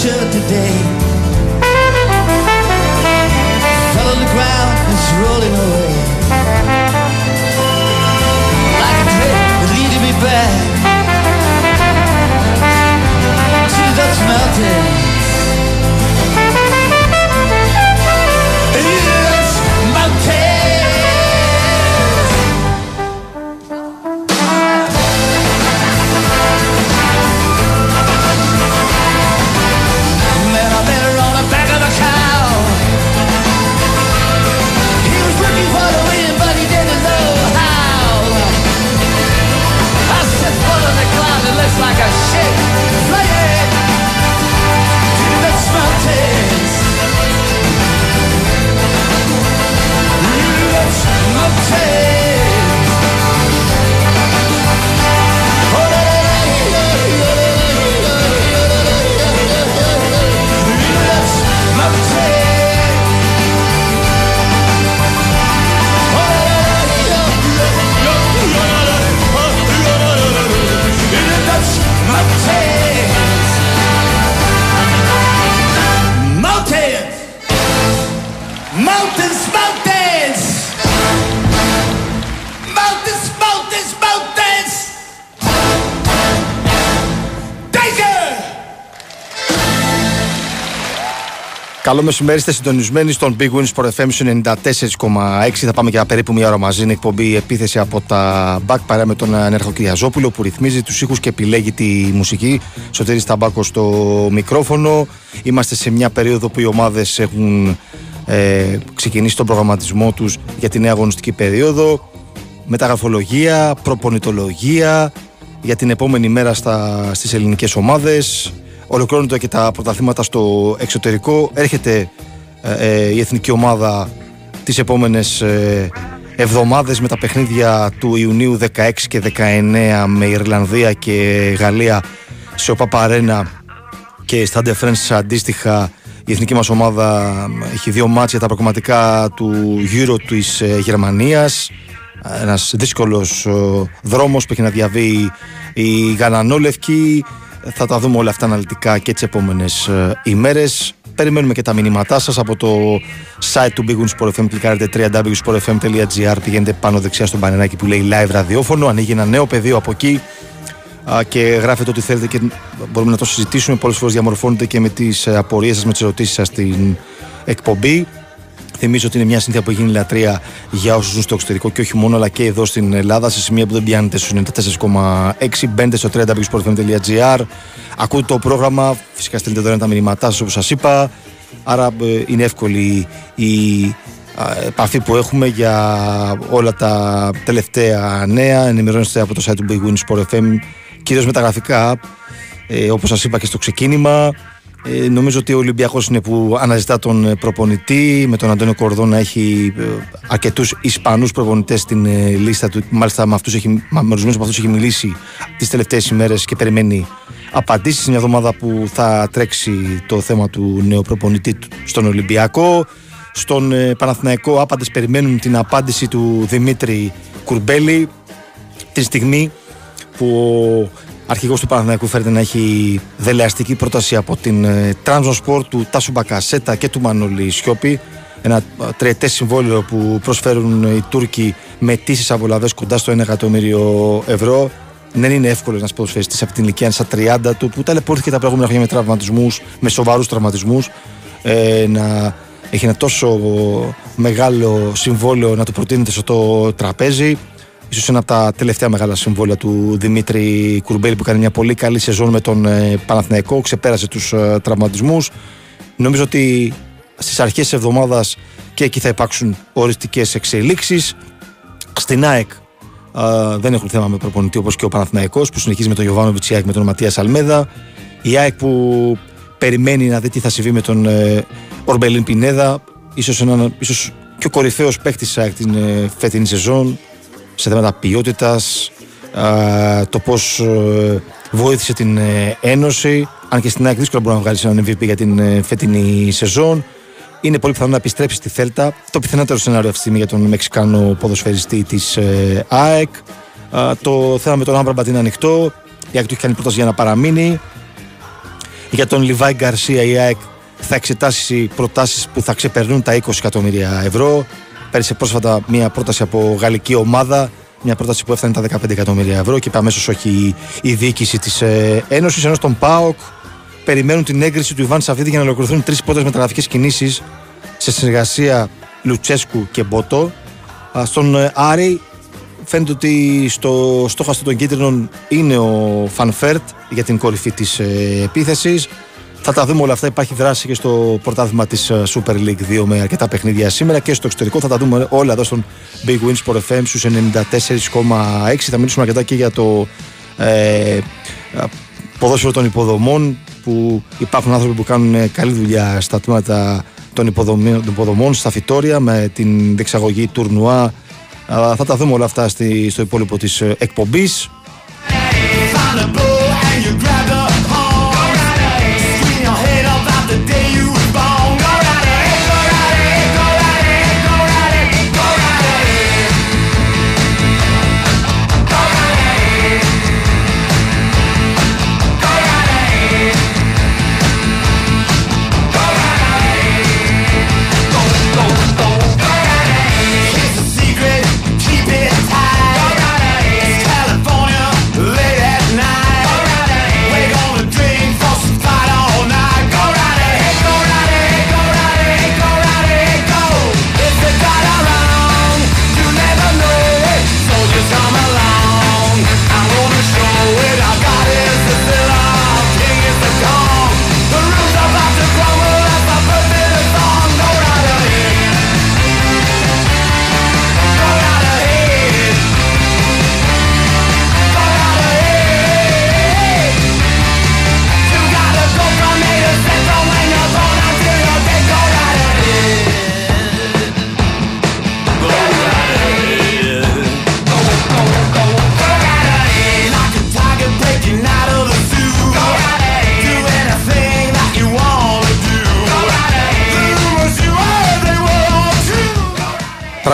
pressure today. Καλό μεσημέρι, είστε συντονισμένοι στον Big Wins Sport FM στους 94,6. Θα πάμε για περίπου μία ώρα μαζί. Είναι εκπομπή επίθεση από τα Back παρά με τον Ανέρχο Κυριαζόπουλο που ρυθμίζει τους ήχους και επιλέγει τη μουσική. Σωτήρης Ταμπάκος στο μικρόφωνο. Είμαστε σε μια περίοδο που οι ομάδες έχουν ε, ξεκινήσει τον προγραμματισμό τους για τη νέα αγωνιστική περίοδο. Μεταγραφολογία, προπονητολογία για την επόμενη μέρα στα, στις ελληνικές ομάδες ολοκληρώνονται και τα πρωταθλήματα στο εξωτερικό. Έρχεται ε, ε, η εθνική ομάδα τις επόμενες ε, εβδομάδες με τα παιχνίδια του Ιουνίου 16 και 19 με Ιρλανδία και Γαλλία σε ΟΠΑΠΑΡΕΝΑ και στα Friends αντίστοιχα η εθνική μας ομάδα έχει δύο μάτς για τα προκομματικά του Euro της ε, Γερμανίας. Ένας δύσκολος ε, δρόμος που έχει να διαβεί η Γαλανόλευκη θα τα δούμε όλα αυτά αναλυτικά και τις επόμενες ε, ημέρες. Περιμένουμε και τα μηνύματά σας από το site του Big Win Sport FM κλικάρετε www.sportfm.gr πηγαίνετε πάνω δεξιά στο μπανεράκι που λέει live ραδιόφωνο. Ανοίγει ένα νέο πεδίο από εκεί. Α, και γράφετε ό,τι θέλετε και μπορούμε να το συζητήσουμε. Πολλές φορές διαμορφώνετε και με τις ε, απορίες σας με τις ερωτήσεις σας στην εκπομπή Θυμίζω ότι είναι μια συνθήκη που έχει γίνει λατρεία για όσους ζουν στο εξωτερικό και όχι μόνο, αλλά και εδώ στην Ελλάδα, σε σημεία που δεν πιάνετε στους 94,6. Μπαίνετε στο www.sportfm.gr. Ακούτε το πρόγραμμα. Φυσικά στέλνετε εδώ τα μηνύματά σας όπως σας είπα. Άρα ε, είναι εύκολη η α, επαφή που έχουμε για όλα τα τελευταία νέα. Ενημερώνεστε από το site του Big Win Sport FM, κυρίως με τα γραφικά, ε, όπως σας είπα και στο ξεκίνημα. Ε, νομίζω ότι ο Ολυμπιακός είναι που αναζητά τον ε, προπονητή με τον Αντώνιο Κορδό να έχει ε, αρκετούς Ισπανούς προπονητές στην ε, λίστα του. Μάλιστα με, αυτούς έχει, με ορισμένους από αυτούς έχει μιλήσει τις τελευταίες ημέρες και περιμένει απαντήσεις. Μια εβδομάδα που θα τρέξει το θέμα του νέου προπονητή του στον Ολυμπιακό. Στον ε, Παναθηναϊκό άπαντες περιμένουν την απάντηση του Δημήτρη Κουρμπέλη. Τη στιγμή που ο αρχηγός του Παναθηναϊκού φέρεται να έχει δελεαστική πρόταση από την ε, Transport του Τάσου Μπακασέτα και του Μανώλη Σιώπη. Ένα ε, τριετές συμβόλαιο που προσφέρουν οι Τούρκοι με αιτήσεις απολαυέ κοντά στο 1 εκατομμύριο ευρώ. Δεν είναι εύκολο ένας ποδοσφαιριστής από την ηλικία στα 30 του που ταλαιπωρήθηκε τα προηγούμενα χρόνια με τραυματισμούς, με σοβαρούς τραυματισμούς, ε, να έχει ένα τόσο μεγάλο συμβόλαιο να του προτείνεται στο το τραπέζι. Ίσως ένα από τα τελευταία μεγάλα συμβόλαια του Δημήτρη Κουρμπέλη που κάνει μια πολύ καλή σεζόν με τον ε, Παναθηναϊκό, ξεπέρασε τους ε, τραυματισμούς. Νομίζω ότι στις αρχές της εβδομάδας και εκεί θα υπάρξουν οριστικές εξελίξεις. Στην ΑΕΚ ε, δεν έχουν θέμα με προπονητή όπως και ο Παναθηναϊκός που συνεχίζει με τον Γιωβάνοβιτς η ΑΕΚ με τον Ματίας Αλμέδα. Η ΑΕΚ που περιμένει να δει τι θα συμβεί με τον ε, Ορμπελίν Πινέδα, ίσως, έναν, ίσως και ο κορυφαίος παίκτης της ΑΕΚ την ε, φετινή σεζόν σε θέματα ποιότητας, το πώς βοήθησε την ε, Ένωση. Αν και στην ΑΕΚ δύσκολα μπορεί να βγάλει έναν MVP για την ε, φετινή σεζόν. Είναι πολύ πιθανό να επιστρέψει στη Θέλτα. Το πιθανότερο σενάριο αυτή τη στιγμή για τον Μεξικάνο ποδοσφαιριστή της ε, ΑΕΚ. Το θέμα με τον Άμπραμπατ είναι ανοιχτό. Η ΑΕΚ του έχει κάνει πρόταση για να παραμείνει. Για τον Λιβάη Γκαρσία η ΑΕΚ θα εξετάσει προτάσεις που θα ξεπερνούν τα 20 εκατομμύρια ευρώ. Πέρασε πρόσφατα μια πρόταση από γαλλική ομάδα, μια πρόταση που έφτανε τα 15 εκατομμύρια ευρώ και είπε αμέσως όχι η διοίκηση της ε, Ένωσης. Ενώ στον ΠΑΟΚ περιμένουν την έγκριση του Ιβάν Σαββίδη για να ολοκληρωθούν τρεις πρώτες μεταγραφικές κινήσεις σε συνεργασία Λουτσέσκου και Μπότο. Στον ε, Άρη φαίνεται ότι στο στόχαστρο των κίτρινων είναι ο Φανφέρτ για την κορυφή της ε, επίθεσης. Θα τα δούμε όλα αυτά. Υπάρχει δράση και στο πρωτάθλημα της ε, Super League 2 με αρκετά παιχνίδια σήμερα και στο εξωτερικό. Θα τα δούμε όλα εδώ στον Big Wins Sport FM στους 94,6. Θα μιλήσουμε αρκετά και για το ε, ποδόσφαιρο των υποδομών που υπάρχουν άνθρωποι που κάνουν καλή δουλειά στα τμήματα των υποδομών, στα φυτόρια με την διεξαγωγή τουρνουά. Θα τα δούμε όλα αυτά στο υπόλοιπο της ε, εκπομπής.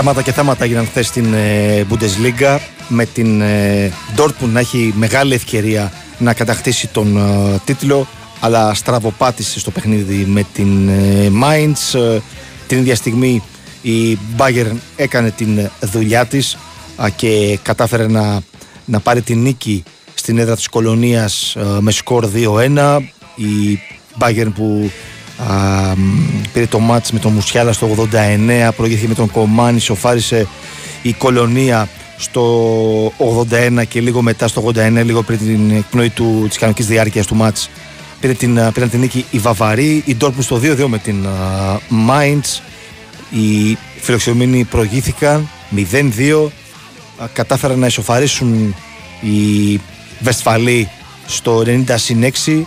Πράγματα και θέματα έγιναν χθες στην ε, Bundesliga με την ε, Dortmund να έχει μεγάλη ευκαιρία να κατακτήσει τον ε, τίτλο αλλά στραβοπάτησε στο παιχνίδι με την Mainz. Την ίδια στιγμή η Bayern έκανε την δουλειά της και κατάφερε να, να πάρει την νίκη στην έδρα της Κολονίας με σκορ 2-1 η Bayern που Α, πήρε το μάτς με τον Μουσιάλα στο 89 προηγήθηκε με τον Κομάνι σοφάρισε η Κολονία στο 81 και λίγο μετά στο 89 λίγο πριν την εκπνοή του, της κανονικής διάρκειας του μάτς πήρε την, πήραν την νίκη η Βαβαρή η Ντόρκμουν στο 2-2 με την Μάιντς οι φιλοξενούμενοι προηγήθηκαν 0-2 κατάφεραν να ισοφαρίσουν οι Βεσφαλοί στο 90 6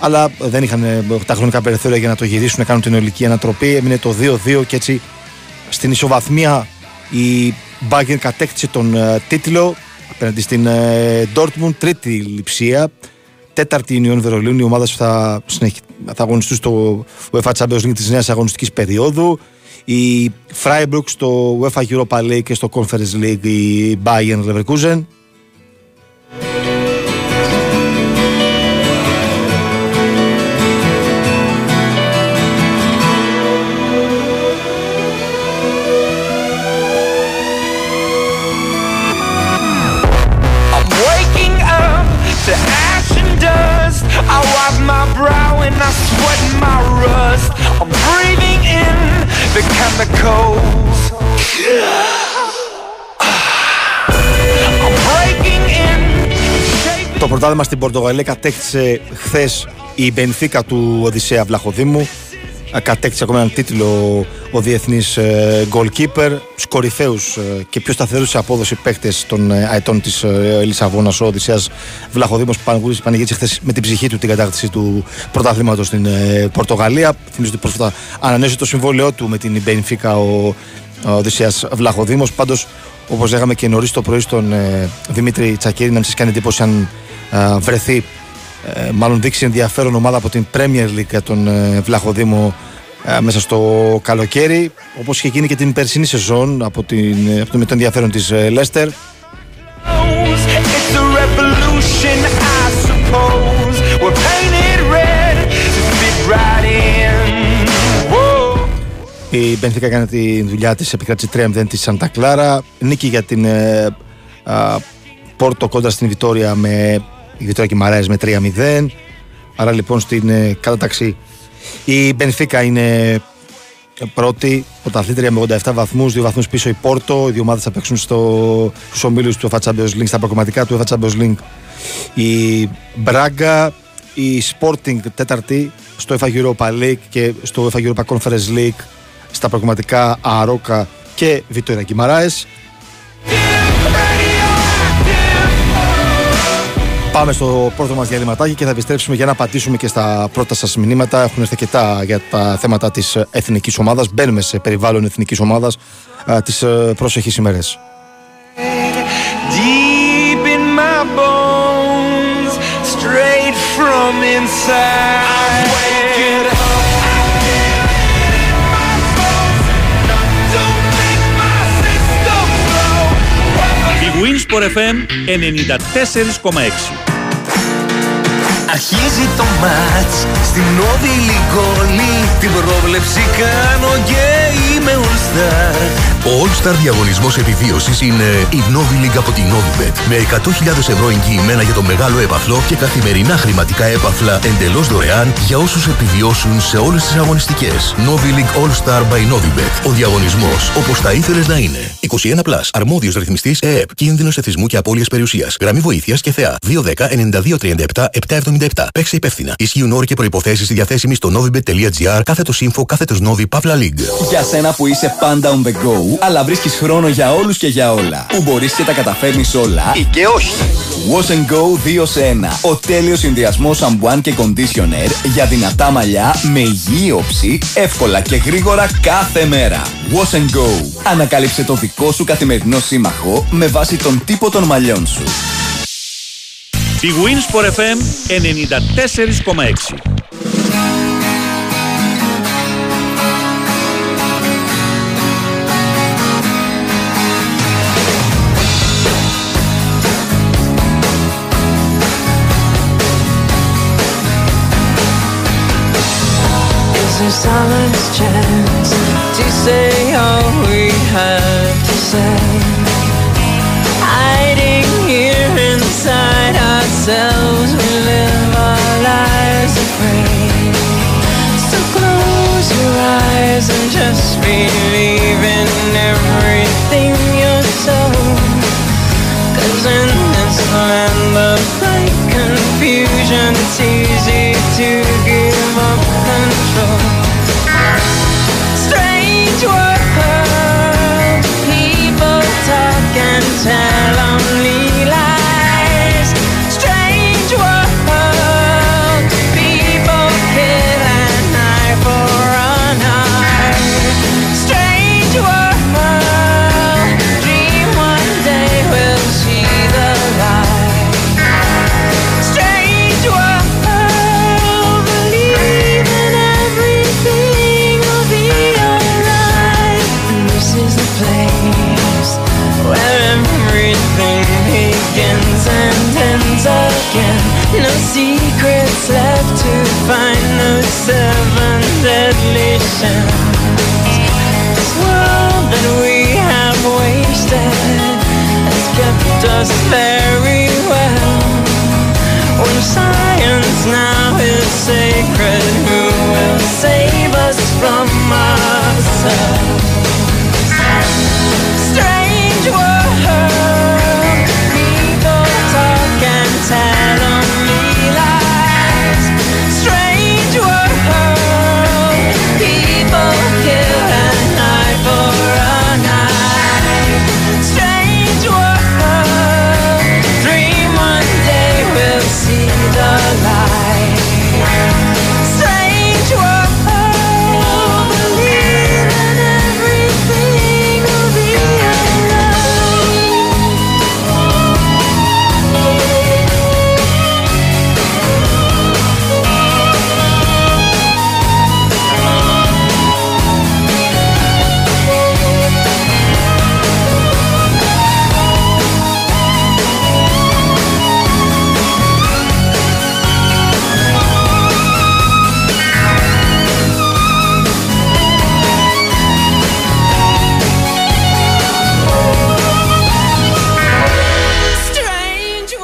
αλλά δεν είχαν ε, τα χρονικά περιθώρια για να το γυρίσουν, να κάνουν την ολική ανατροπή. Έμεινε το 2-2 και έτσι στην ισοβαθμία η Bayern κατέκτησε τον uh, τίτλο απέναντι στην uh, Dortmund, τρίτη λειψία. Τέταρτη Ιουνιόν Βερολίνου, η ομάδα θα, θα αγωνιστούν στο UEFA Champions League της νέας αγωνιστικής περίοδου. Η Freiburg στο UEFA Europa League και στο Conference League η Bayern Leverkusen. Το πρωτάθλημα στην Πορτογαλία κατέκτησε χθες η Μπενφίκα του Οδυσσέα Βλαχοδήμου. Κατέκτησε ακόμα έναν τίτλο ο διεθνής ε, goalkeeper. Στου κορυφαίου ε, και πιο σταθερούς σε απόδοση παίκτες των ε, αετών της Λισαβόνα, ο Οδυσσέας Βλαχοδήμος, που πανηγύρισε χθες με την ψυχή του την κατάκτηση του πρωταθλήματος στην Πορτογαλία. Θυμίζω ότι πρόσφατα ανανέωσε το συμβόλαιό του με την Μπενφίκα ο Οδυσσέας Βλαχοδήμος. Πάντως, όπως λέγαμε και νωρίς το πρωί στον Δημήτρη Τσακίρη, να σας κάνει εντύπωση αν βρεθεί, ε, ε, μάλλον δείξει ενδιαφέρον ομάδα από την Premier League για τον ε, Βλαχοδήμο ε, μέσα στο καλοκαίρι όπως είχε γίνει και την περσινή σεζόν από, την, από το, με το ενδιαφέρον της Λέστερ. Η Μπενθήκα έκανε τη δουλειά της, επικράτηση 3-0 τη Σαντακλάρα Νίκη για την Πόρτο κόντρα στην Βιτόρια με η Βιτόρια Κιμαράες με 3-0. Άρα λοιπόν στην ε, κατάταξη η Μπενφίκα είναι πρώτη, πρωταθλήτρια με 87 βαθμούς, δύο βαθμούς πίσω η Πόρτο. Οι δύο ομάδες θα παίξουν στο, στους ομίλους του UEFA Champions League, στα προκομματικά του UEFA Champions League. Η Μπράγκα, η Sporting τέταρτη στο UEFA Europa League και στο UEFA Europa Conference League στα προκομματικά Αρόκα και Βιτόρια Κιμαράες. Πάμε στο πρώτο μας διαλυματάκι και θα επιστρέψουμε για να απαντήσουμε και στα πρώτα σας μηνύματα. Έχουν έρθει αρκετά για τα θέματα της εθνικής ομάδας. Μπαίνουμε σε περιβάλλον εθνικής ομάδας τις πρόσεχει ημέρες. Deep Winsport FM 94,6 Αρχίζει το μάτς. Στην Νόβι Λιγκόλη Την πρόβλεψη κάνω και είμαι All Star Ο All Star διαγωνισμός επιβίωσης είναι η Novi League από την Novibet. Με 100.000 ευρώ εγγυημένα για το μεγάλο έπαθλο Και καθημερινά χρηματικά έπαθλα εντελώς δωρεάν Για όσους επιβιώσουν σε όλες τις αγωνιστικές. Novi League All Star by Novibet. Ο διαγωνισμός όπως θα ήθελες να είναι. 21 Plus, αρμόδιος ρυθμιστής ΕΕΠ. Κίνδυνος εθισμού και απώλειας περιουσίας. Γραμμή βοήθειας και θεά. 210 9237 777 Παίξε υπεύθυνα. Ισχύουν όροι και προποθέσει διαθέσιμοι στο novibet.gr κάθετος info κάθετος novi pavla league. Για σένα που είσαι πάντα on the go, αλλά βρίσκεις χρόνο για όλους και για όλα. Που μπορείς και τα καταφέρνεις όλα. Ή και όχι. Wash and Go 2 σε 1. Ο τέλειος συνδυασμός σαμπουάν και conditioner για δυνατά μαλλιά με υγιή όψη, εύκολα και γρήγορα κάθε μέρα. Wash and Go. Ανακάλυψε το δικό σου καθημερινό σύμμαχο με βάση τον τύπο των μαλλιών σου. Η Winsport FM 94,6 silence chance to say all we have to say. Hiding here inside ourselves, we live our lives afraid. So close your eyes and just believe in everything you're told. Cause in this land of great confusion, it's easy to give up control. Joshua! Seven deadly sins. This world that we have wasted has kept us very well. When science now is sacred, who will save us from ourselves?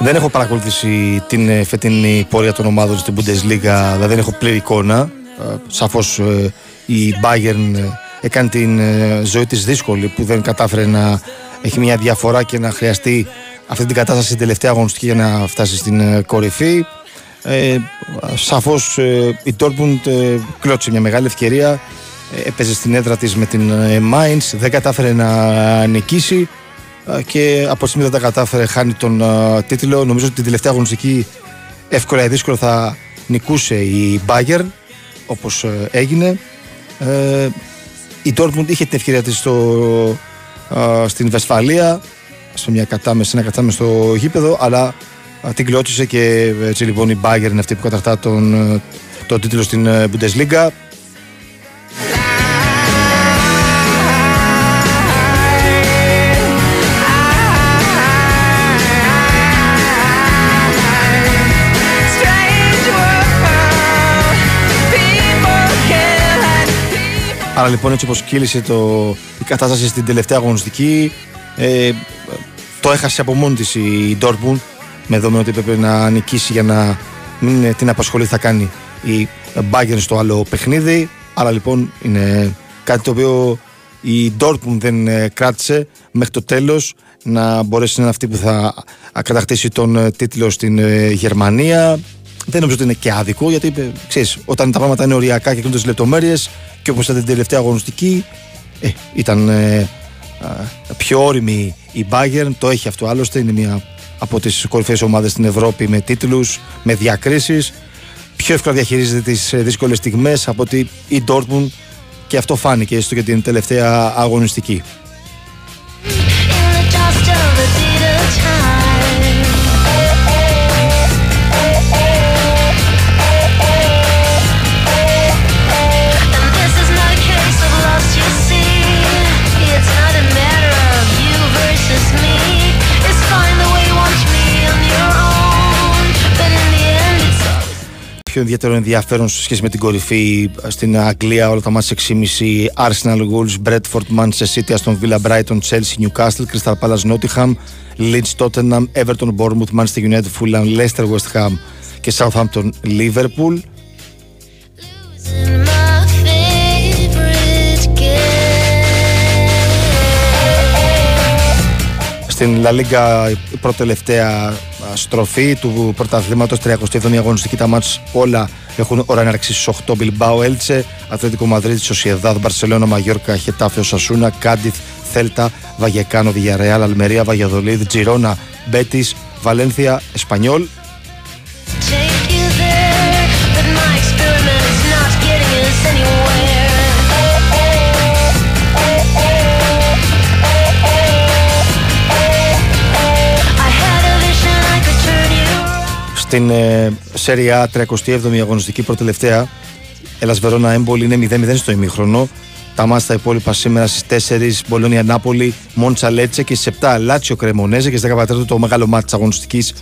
Δεν έχω παρακολουθήσει την ε, φετινή πορεία των ομάδων στην Bundesliga, δηλαδή δεν έχω πλήρη εικόνα. Ε, Σαφώς ε, η Bayern ε, έκανε την ε, ζωή της δύσκολη που δεν κατάφερε να έχει μια διαφορά και να χρειαστεί αυτή την κατάσταση την τελευταία αγωνιστική για να φτάσει στην ε, κορυφή. Ε, σαφώς ε, η Dortmund ε, κλώτσε μια μεγάλη ευκαιρία ε, έπαιζε στην έδρα της με την ε, Mainz δεν κατάφερε να νικήσει ε, και από τη στιγμή δεν τα κατάφερε χάνει τον ε, τίτλο. Νομίζω ότι την τελευταία αγωνιστική εύκολα ή δύσκολα θα νικούσε η Bayern όπως ε, έγινε. Ε, η Dortmund είχε την ευκαιρία της στο, ε, στην Βεσφαλία σε μια κατάμεση, ένα κατάμεση στο γήπεδο αλλά ε, την κλώτησε και έτσι λοιπόν η Bayern είναι αυτή που κατακτά τον, ε, τον τίτλο στην ε, Bundesliga Άρα λοιπόν έτσι όπως κύλησε το, η κατάσταση στην τελευταία αγωνιστική ε, το έχασε από μόνη της η Dortmund με δεδομένο ότι έπρεπε να νικήσει για να μην ε, την απασχολεί θα κάνει η Bayern στο άλλο παιχνίδι. Άρα λοιπόν είναι κάτι το οποίο η Dortmund δεν ε, κράτησε μέχρι το τέλος να μπορέσει να είναι αυτή που θα α, κατακτήσει τον ε, τίτλο στην ε, Γερμανία δεν νομίζω ότι είναι και άδικο γιατί ε, ξέρεις, όταν τα πράγματα είναι οριακά και κλείνουν τι λεπτομέρειες και όπως ήταν την τελευταία αγωνιστική ε, ήταν ε, α, πιο όρημη η Bayern. Το έχει αυτό άλλωστε. Είναι μια από τις κορυφαίες ομάδες στην Ευρώπη με τίτλους, με διακρίσεις. Πιο εύκολα διαχειρίζεται τις δύσκολες στιγμές από ότι η Dortmund και αυτό φάνηκε έστω και την τελευταία αγωνιστική. Always. πιο ενδιαφέρον ενδιαφέρον σε σχέση με την κορυφή στην Αγγλία όλα τα μάτια 6,5 Arsenal, Wolves, Bradford, Manchester City, Aston Villa, Brighton, Chelsea, Newcastle, Crystal Palace, Nottingham, Leeds, Tottenham, Everton, Bournemouth, Manchester United, Fulham, Leicester, West Ham και Southampton, Liverpool. in my favorite game. Στην La Liga η πρώτη τελευταία α, στροφή του πρωταθλήματος. 37η αγωνιστική τα μάτς όλα έχουν ώρα έναρξη στις 8 Bilbao, Elche, Ατλέτικο Μαδρίτη, Σοσιεδάδ, Μπαρσελόνα, Μαγιόρκα, Χετάφε, Σασούνα, Κάντιθ, Θέλτα, Βαγεκάνο, Villarreal, Αλμερία, Βαγιαδολίδ, Τζιρόνα, Μπέτης, Βαλένθια, Εσπανιόλ. Take you there, Στην ε, Σέρια 37η αγωνιστική προτελευταία, Ελλάς Βερόνα Έμπολη είναι 0-0 στο ημίχρονο. Τα μάτια τα υπόλοιπα σήμερα στις 4 Μπολόνια Νάπολη, Μόντσα Λέτσε και στις 7 Λάτσιο Κρεμονέζε και στι 14 το μεγάλο μάτι της αγωνιστικής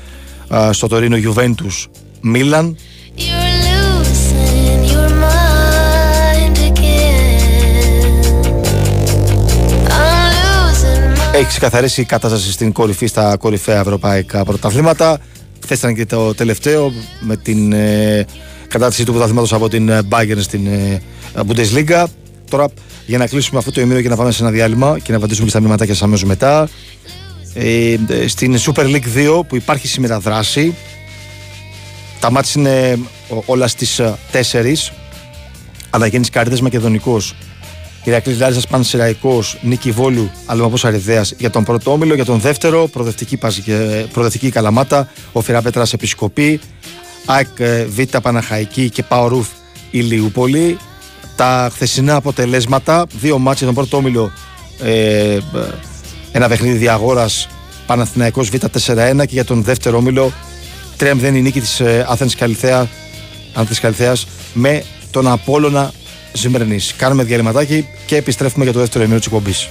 στο Τωρίνο Γιουβέντους Μίλαν. You're losing your mind again. I'm losing my Έχεις ξεκαθαρίσει η κατάσταση στην κορυφή στα κορυφαία ευρωπαϊκά πρωταθλήματα. Χθε ήταν και το τελευταίο με την ε, κατάσταση του πρωταθλήματος από την ε, Bayern στην ε, Bundesliga. Τώρα για να κλείσουμε αυτό το ημίρο και να πάμε σε ένα διάλειμμα και να απαντήσουμε και στα μηνύματάκια σας αμέσως μετά. Ε, ε, στην Super League 2 που υπάρχει σήμερα δράση. Τα μάτια είναι ο- όλα στις 4. Αναγέννης Καρδές Μακεδονικός. Ηρακλής Λάρισα Πανσεραϊκός, Νίκη Βόλου, Αλμαπό Αριδέας για τον πρώτο όμιλο. Για τον δεύτερο, προοδευτική, Παζ- ε, προοδευτική Καλαμάτα, ο Φεράπετρα Επισκοπή, ΑΕΚ ε, Β Παναχαϊκή και Παορούφ Ηλιούπολη. Τα χθεσινά αποτελέσματα, δύο μάτια για τον πρώτο όμιλο, ε, ε, ένα παιχνίδι διαγόρας Παναθηναϊκός Β 4-1 και για τον δεύτερο όμιλο 3-0 η νίκη της ε, Άθενης Καλυθέα, Άνθης Καλυθέας με τον Απόλλωνα Ζημερνής. Κάνουμε διαλυματάκι και επιστρέφουμε για το δεύτερο ημίρο της εκπομπής.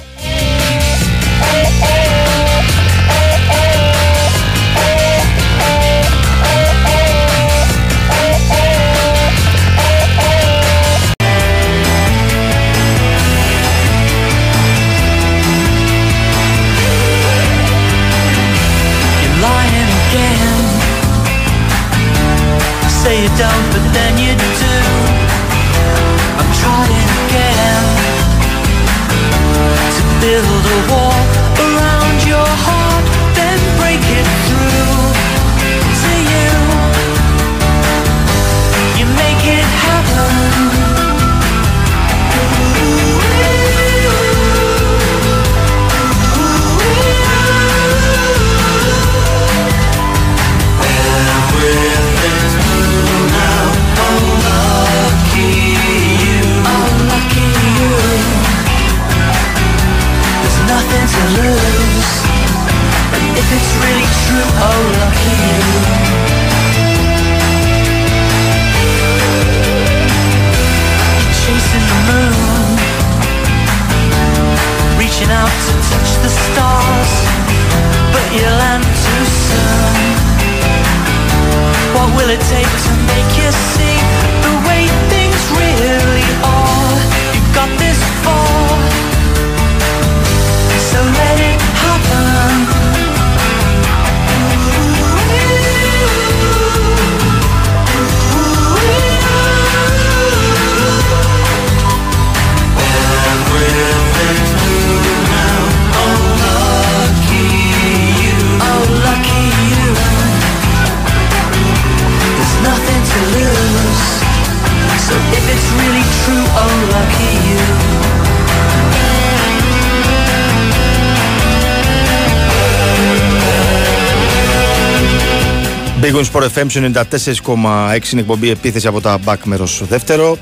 Big Wings Sport FM 94,6 είναι εκπομπή επίθεση από τα back μέρος δεύτερο.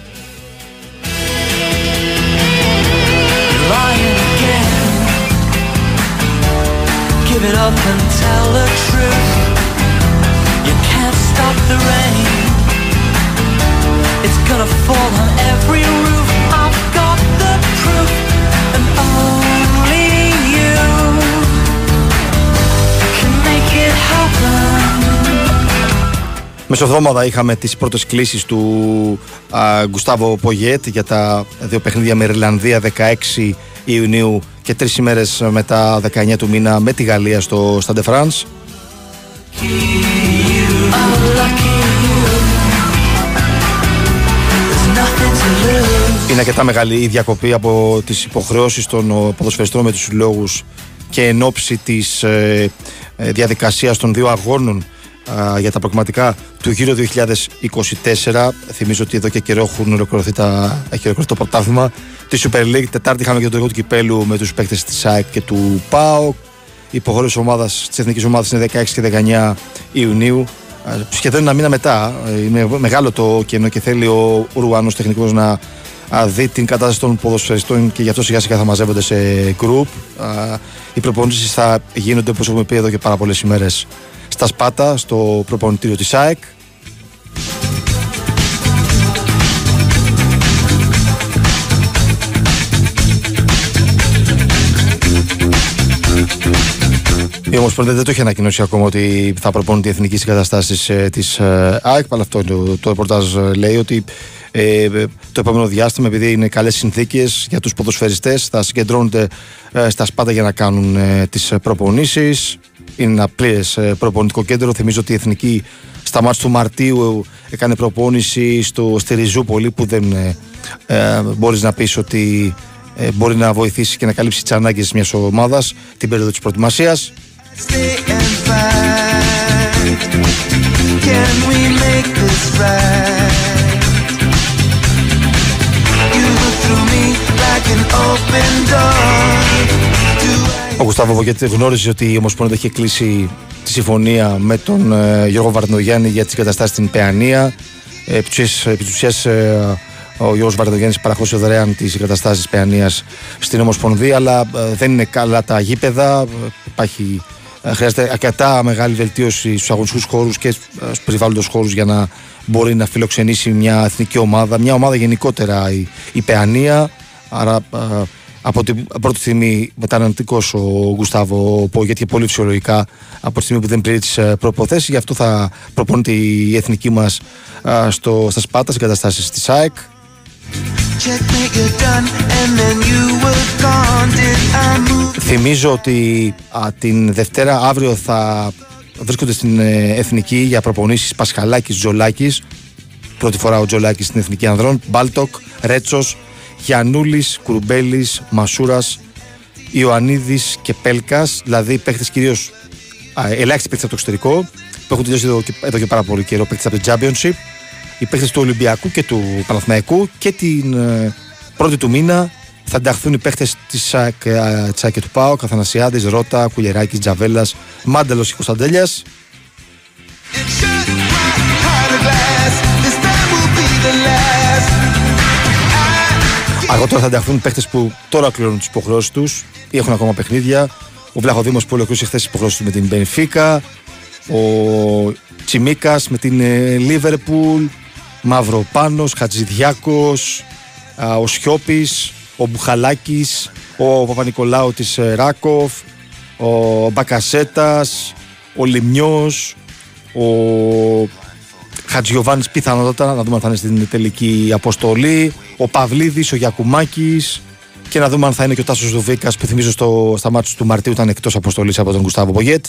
Μεσοδόμαδα είχαμε τις πρώτες κλήσεις του α, Γκουστάβο Πογιέτ για τα δύο παιχνίδια με Ιρλανδία 16 Ιουνίου και τρεις ημέρες μετά 19 του μήνα με τη Γαλλία στο Stade France. Oh, lucky you. There's nothing to lose. Είναι αρκετά μεγάλη η διακοπή από τις υποχρεώσεις των ο, ποδοσφαιριστών με τους συλλόγους και εν ώψη της ε, ε, διαδικασίας των δύο αγώνων α, για τα προγραμματικά του γύρω 2024. Θυμίζω ότι εδώ και καιρό έχουν ολοκληρωθεί τα, έχει ολοκληρωθεί το πρωτάθλημα της Super League. Τετάρτη είχαμε και το έργο του κυπέλου με τους παίκτες της ΑΕΚ και του ΠΑΟΚ. Η υποχρέωση ομάδας, της εθνικής ομάδας είναι 16 και 19 Ιουνίου. Α, Σχεδόν ένα μήνα μετά. Ε, Είναι μεγάλο το κενό και θέλει ο Ουρουάνος τεχνικός να α, δει την κατάσταση των ποδοσφαιριστών και γι' αυτό σιγά σιγά θα μαζεύονται σε group. Α, Οι προπονήσεις θα γίνονται όπως έχουμε πει εδώ και πάρα πολλές ημέρες στα Σπάτα, στο προπονητήριο της ΑΕΚ. Η Ομοσπονδία δεν το έχει ανακοινώσει ακόμα ότι θα προπονεί τη εθνική συγκαταστάσεις ε, της ε, ΑΕΚ. Αλλά αυτό το, το ρεπορτάζ ε, λέει ότι ε, το επόμενο διάστημα, επειδή είναι καλές συνθήκες για τους ποδοσφαιριστές, θα συγκεντρώνονται ε, στα σπάτα για να κάνουν ε, τις προπονήσεις. Είναι ένα πλήρες προπονητικό κέντρο. Θυμίζω ότι η εθνική στα μάτια του Μαρτίου έκανε προπόνηση στο, στη Ριζούπολη που δεν ε, ε, μπορείς να πεις ότι ε, μπορεί να βοηθήσει και να καλύψει τις ανάγκες μιας ομάδας την περίοδο της προετοιμασίας. Stay and fight. Can we make this right? You look through me like an open door. Do I Ο Γουστάβο Βογέτη γνώριζε ότι η Ομοσπονδία είχε κλείσει τη συμφωνία με τον ε, Γιώργο Βαρδινογιάννη για τις εγκαταστάσεις στην Παιανία. Ε, επί της ουσίας- επί της ουσίας, ε, ο Γιώργος Βαρδινογιάννης παραχώρησε δωρεάν τις εγκαταστάσεις της Παιανίας στην Ομοσπονδία, αλλά ε, δεν είναι καλά τα γήπεδα. Ε, Υπάρχει, ε, χρειάζεται αρκετά μεγάλη βελτίωση στους αγωνιστικούς χώρους και ε, στους περιβάλλοντος χώρους για να μπορεί να φιλοξενήσει μια εθνική ομάδα, μια ομάδα γενικότερα η, η Παιανία. Άρα ε, από την πρώτη στιγμή μεταναστικό ο Γκουστάβο Πόγετ και πολύ φυσιολογικά από τη στιγμή που δεν πληρεί τις προποθέσει. Γι' αυτό θα προπονείται η εθνική μας στα Σπάτα, στις εγκαταστάσεις της ΑΕΚ. checkmate you're done and then you were gone? Did I move? Θυμίζω ότι α, την Δευτέρα αύριο θα βρίσκονται στην ε, εθνική για προπονήσεις Πασχαλάκης, Τζολάκης. Πρώτη φορά ο Τζολάκης στην εθνική ανδρών. Μπάλτοκ, Ρέτσος, Γιαννούλης, Κουρουμπέλης, Μασούρας Ιωαννίδης και Πέλκας, δηλαδή παίχτε κυρίως ελάχιστοι παίχτε από το εξωτερικό, που έχουν τελειώσει εδώ και, εδώ και πάρα πολύ καιρό, παίχτε από το Championship, οι παίχτε του Ολυμπιακού και του Παναθηναϊκού και την ε, πρώτη του μήνα θα ενταχθούν οι παίχτε της ΣΑΚ ε, της ΑΕΚ και του ΠΑΟ, Καθανασιάδη, Ρότα, Κουλιεράκης, Τζαβέλας, Μάντελο και Κωνσταντέλιας. Αργότερα θα ενταχθούν παίχτε που τώρα κλείνουν τις υποχρεώσεις τους ή έχουν ακόμα παιχνίδια. Ο Βλαχοδήμος που ολοκλήρωσε χθες τις υποχρεώσεις του με την Μπενφίκα. Ο Τσιμίκας με την Λίβερπουλ. Μαυροπάνο, Χατζηδιάκος. Ο Σιώπης. Ο Μπουχαλάκης. Ο Παπα-Νικολάου της Ράκοφ. Ο Μπακασέτας. Ο Λιμιό. Ο Χατζιωβάνης πιθανότατα να δούμε αν θα είναι στην τελική αποστολή ο Παυλίδης, ο Γιακουμάκης. Και να δούμε αν θα είναι και ο Τάσος Δουβίκας που θυμίζω στο, στα μάτια του Μαρτίου ήταν εκτός αποστολής από τον Γκουστάβο Πογέτ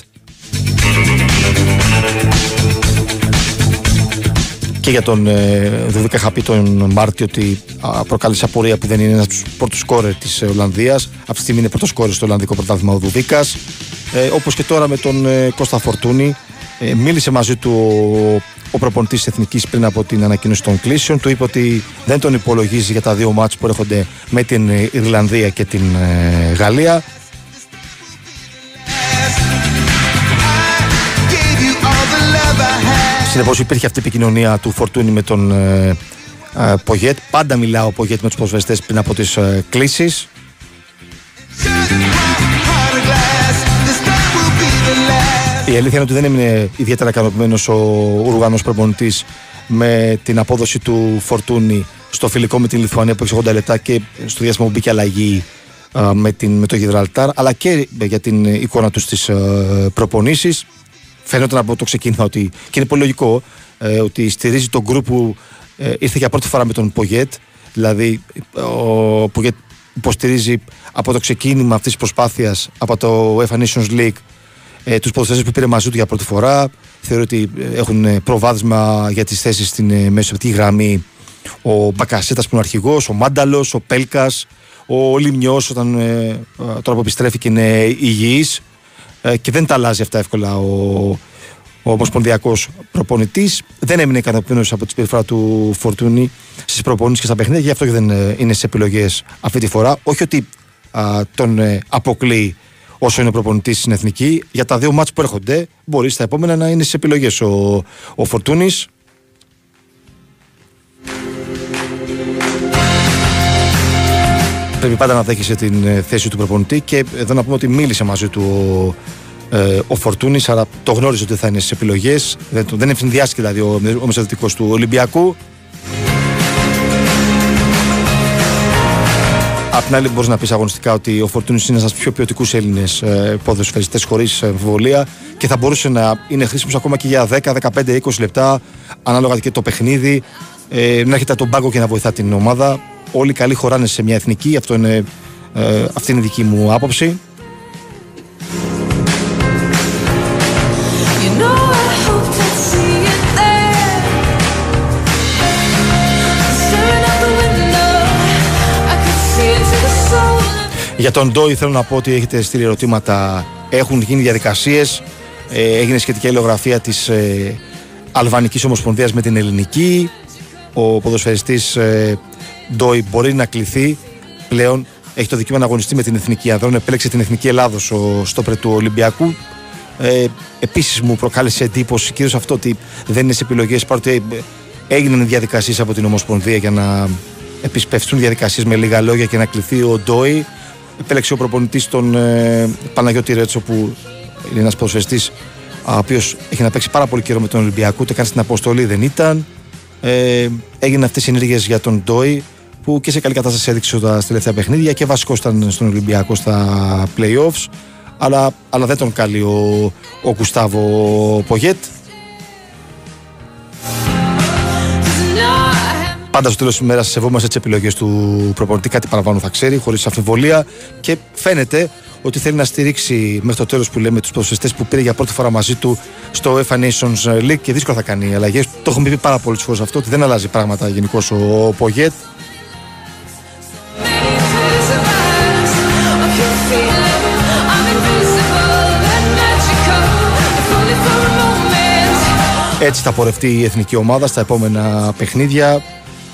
και για τον ε, Δουβίκα είχα πει τον Μάρτιο ότι α, προκάλεσε απορία που δεν είναι ένας από τους πρώτους σκόρερ της ε, Ολλανδίας. Αυτή τη στιγμή είναι πρώτος σκόρερ στο Ολλανδικό πρωτάθλημα ο Δουβίκας. Ε, όπως και τώρα με τον ε, Κώστα Φορτούνη ε, μίλησε μαζί του ο, ο προπονητής της Εθνικής πριν από την ανακοίνωση των κλήσεων. Του είπε ότι δεν τον υπολογίζει για τα δύο μάτς που έρχονται με την ε, Ιρλανδία και την ε, Γαλλία. Συνεπώς υπήρχε αυτή η επικοινωνία του Φορτούνη με τον ε, ε, Πογέτ. Πάντα μιλάω ο Πογέτ με τους προσβεστέ πριν από τις ε, κλήσεις. Η αλήθεια είναι ότι δεν έμεινε ιδιαίτερα ικανοποιημένος ο Ουρουγανό προπονητής με την απόδοση του Φορτούνη στο φιλικό με την Λιθουανία που έχει 80 λεπτά και στο διάστημα που μπήκε αλλαγή α, με, την, με το Γιβραλτάρ, αλλά και για την εικόνα τους στις προπονήσεις. Φαίνονταν από το ξεκίνημα ότι. και είναι πολύ λογικό ε, ότι στηρίζει τον γκρουπ που ε, ήρθε για πρώτη φορά με τον Πογέτ. Δηλαδή, ο Πογέτ υποστηρίζει από το ξεκίνημα αυτής της προσπάθειας από το UEFA Nations League ε, τους ποδοσφαιριστέ που πήρε μαζί του για πρώτη φορά. Θεωρώ ότι ε, έχουν ε, προβάδισμα για τις θέσεις στην ε, μεσοπτική γραμμή ο Μπακασέτας που είναι ο αρχηγός, ο Μάνταλος, ο Πέλκας, ο Λιμιό όταν ε, τώρα που επιστρέφει και είναι υγιής. Ε, και δεν τα αλλάζει αυτά εύκολα ο, ο Ομοσπονδιακός προπονητής. Δεν έμεινε ικανοποιημένος από τη συμπεριφορά του Φορτούνη στις προπονήσεις και στα παιχνίδια, γι' αυτό και δεν ε, είναι σε επιλογές αυτή τη φορά. Όχι ότι α, τον ε, αποκλείει όσο είναι προπονητής στην εθνική. Για τα δύο μάτς που έρχονται, μπορείς στα επόμενα να είναι στι επιλογές ο, ο Φορτούνης. Πρέπει πάντα να δέχεσαι την ε, θέση του προπονητή και εδώ να πούμε ότι μίλησε μαζί του ο, ε, ο Φορτούνης, αλλά το γνώριζε ότι θα είναι στι επιλογές. Δεν, το- δεν ευνηδιάστηκε δηλαδή ο, ο μεσοδυτικό του Ολυμπιακού. Απ' την άλλη, μπορείς να πεις αγωνιστικά ότι ο Φορτούνης είναι ένας από τους πιο ποιοτικούς Έλληνες ε, ποδοσφαιριστέ χωρίς αμφιβολία και θα μπορούσε να είναι χρήσιμος ακόμα και για 10, 15, 20 λεπτά, ανάλογα και το παιχνίδι. Ε, να έχετε τον πάγκο και να βοηθά την ομάδα. Όλοι οι καλοί χωράνε σε μια εθνική. Αυτό είναι, ε, αυτή είναι η δική μου άποψη. Για τον Ντόι θέλω να πω ότι έχετε στείλει ερωτήματα. Έχουν γίνει διαδικασίες. Ε, έγινε σχετική αλληλογραφία της ε, Αλβανικής Ομοσπονδίας με την Ελληνική. Ο ποδοσφαιριστής ε, Ντόι μπορεί να κληθεί πλέον. Έχει το δικαίωμα να αγωνιστεί με την Εθνική Ανδρών. Επέλεξε την Εθνική Ελλάδος ο στόπερ του Ολυμπιακού. Ε, Επίσης μου προκάλεσε εντύπωση κυρίως αυτό ότι δεν είναι σε επιλογές παρότι ε, έγιναν διαδικασίες από την Ομοσπονδία για να επισπευτούν διαδικασίες με λίγα λόγια και να κληθεί ο Ντόι. Επέλεξε ο προπονητής τον ε, Παναγιώτη Ρέτσο που είναι ένας ποδοσφαιριστής ο οποίος έχει να παίξει πάρα πολύ καιρό με τον Ολυμπιακό, ούτε καν στην αποστολή δεν ήταν. Ε, έγιναν αυτές οι ενέργειες για τον Ντόι που και σε καλή κατάσταση έδειξε τα τελευταία παιχνίδια και βασικό ήταν στον Ολυμπιακό στα playoffs. Αλλά, αλλά δεν τον καλεί ο, ο Γκουστάβο Πογέτ. Πάντα στο τέλος της ημέρας σεβόμαστε τις επιλογές του προπονητή. Κάτι παραπάνω θα ξέρει, χωρίς αμφιβολία. Και φαίνεται ότι θέλει να στηρίξει μέχρι το τέλος που λέμε τους ποδοσφαιριστές που πήρε για πρώτη φορά μαζί του στο UEFA Nations League και δύσκολο θα κάνει αλλαγές. Το έχουμε πει πάρα πολλές φορές αυτό, ότι δεν αλλάζει πράγματα γενικώς ο Πογέτ. Έτσι θα πορευτεί η εθνική ομάδα στα επόμενα παιχνίδια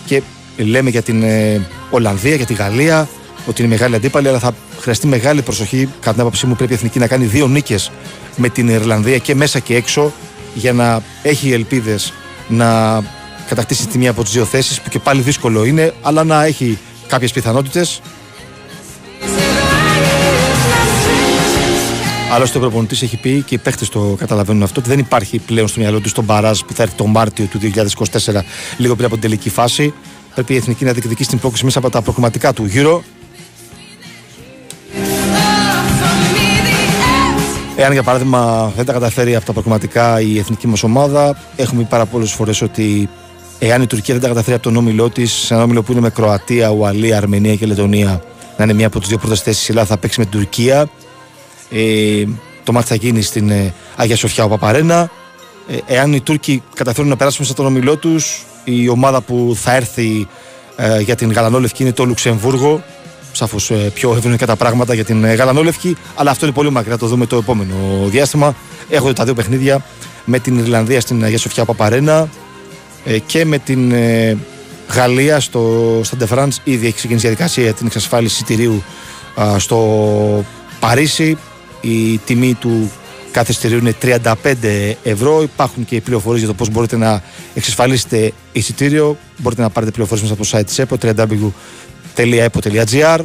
και λέμε για την ε, Ολλανδία, για τη Γαλλία ότι είναι μεγάλη αντίπαλη, αλλά θα χρειαστεί μεγάλη προσοχή. Κατά την άποψή μου, πρέπει η εθνική να κάνει δύο νίκες με την Ιρλανδία και μέσα και έξω για να έχει ελπίδες να κατακτήσει τη μία από τις δύο θέσεις, που και πάλι δύσκολο είναι, αλλά να έχει κάποιες πιθανότητες. Άλλωστε, ο προπονητής έχει πει και οι παίχτες το καταλαβαίνουν αυτό ότι δεν υπάρχει πλέον στο μυαλό του τον μπαράζ που θα έρθει το Μάρτιο του 2024, λίγο πριν από την τελική φάση. Πρέπει η εθνική να διεκδικήσει την πρόκληση μέσα από τα προκριματικά του γύρω. Εάν για παράδειγμα δεν τα καταφέρει από τα προκριματικά η εθνική μας ομάδα, έχουμε πει πάρα πολλές φορές ότι εάν η Τουρκία δεν τα καταφέρει από τον όμιλό της, σε ένα όμιλο που είναι με Κροατία, Ουαλία, Αρμενία και Λετωνία, να είναι μία από τις δύο πρώτες θέσεις, η Ελλάδα θα παίξει με την Τουρκία. Ε, το μάτι θα γίνει στην ε, Αγία Σοφιά ο Παπαρένα. Ε, εάν οι Τούρκοι καταφέρουν να περάσουν μέσα τον ομιλό τους, η ομάδα που θα έρθει ε, για την Γαλανόλευκη είναι το Λουξεμβούργο. Σαφώς ε, πιο ευνοϊκά τα πράγματα για την ε, Γαλανόλευκη, αλλά αυτό είναι πολύ μακριά. Το δούμε το επόμενο διάστημα. Έχω τα δύο παιχνίδια με την Ιρλανδία στην Αγία Σοφιά Παπαρένα ε, και με την ε, Γαλλία στο Σταντε France. Ήδη έχει ξεκινήσει η διαδικασία για την εξασφάλιση εισιτηρίου α, στο Παρίσι. Η τιμή του κάθε εισιτηρίου είναι 35 ευρώ. Υπάρχουν και πληροφορίε για το πώ μπορείτε να εξασφαλίσετε εισιτήριο. Μπορείτε να πάρετε πληροφορίε μέσα από το site τη ΕΠΟ www.epo.gr.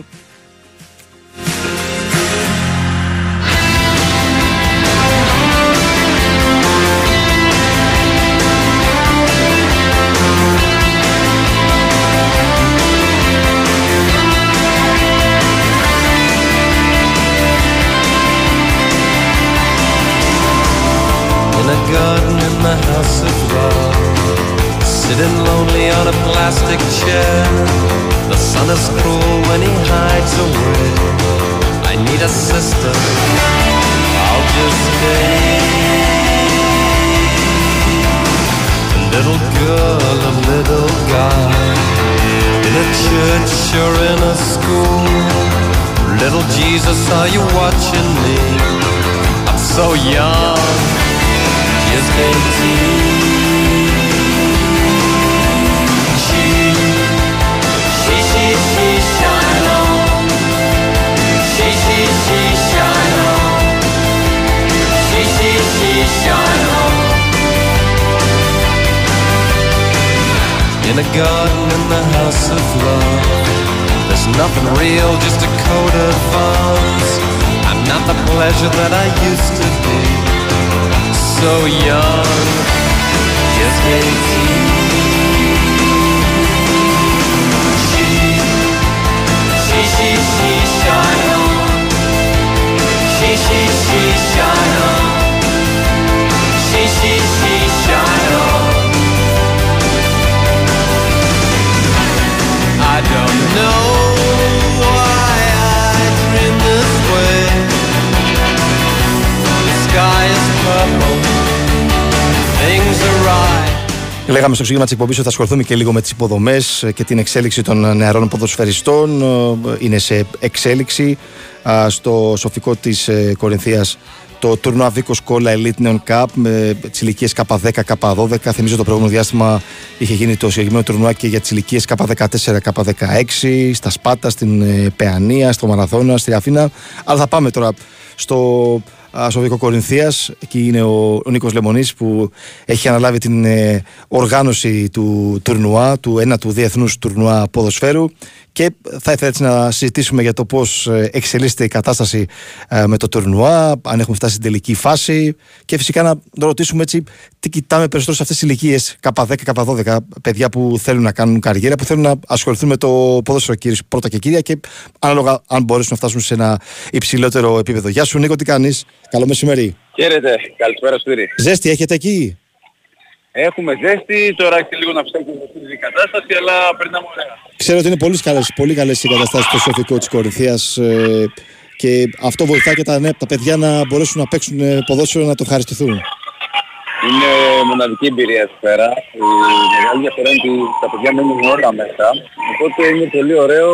Λέγαμε στο ξεκίνημα της εκπομπής ότι θα ασχοληθούμε και λίγο με τις υποδομές και την εξέλιξη των νεαρών ποδοσφαιριστών. Ε, Είναι σε εξέλιξη α, στο σοφικό της Κορινθίας το τουρνουά Βίκος Κόλλα Elite Neon Cup με τις ηλικίες K10, K12. Θυμίζω το προηγούμενο διάστημα είχε γίνει το συγκεκριμένο τουρνουά και για τις ηλικίες K14, K16, στα Σπάτα, στην ε, Παιανία, στο Μαραθώνα, στη Αθήνα. Αλλά θα πάμε τώρα στο α, Σοβικό Κορινθίας. Εκεί είναι ο, ο Νίκος Λεμονής που έχει αναλάβει την ε, οργάνωση του τουρνουά, του ένα του διεθνούς τουρνουά ποδοσφαίρου. Και θα ήθελα έτσι να συζητήσουμε για το πώς εξελίσσεται η κατάσταση ε, με το τουρνουά, αν έχουμε φτάσει στην τελική φάση και φυσικά να το ρωτήσουμε έτσι τι κοιτάμε περισσότερο σε αυτές τις ηλικίες K10, K12, παιδιά που θέλουν να κάνουν καριέρα, που θέλουν να ασχοληθούν με το ποδόσφαιρο κύριε, πρώτα και κύρια και ανάλογα αν μπορέσουν να φτάσουν σε ένα υψηλότερο επίπεδο. Γεια σου Νίκο, τι κάνεις; Καλό μεσημέρι. Χαίρετε, καλησπέρα Σπύρι. Ζέστη έχετε εκεί; Έχουμε ζέστη, τώρα έχει λίγο να ψάξει η κατάσταση, αλλά περνάμε ωραία. Ξέρω ότι είναι πολύ καλές, πολύ καλές οι καταστάσεις στο σοφικό της Κορινθίας ε, και αυτό βοηθά και τα, ναι, τα παιδιά να μπορέσουν να παίξουν ε, ποδόσφαιρο να το χαριστηθούν. Είναι μοναδική εμπειρία εδώ πέρα. Η μεγάλη διαφορά είναι ότι τα παιδιά μένουν όλα μέσα. Οπότε είναι πολύ ωραίο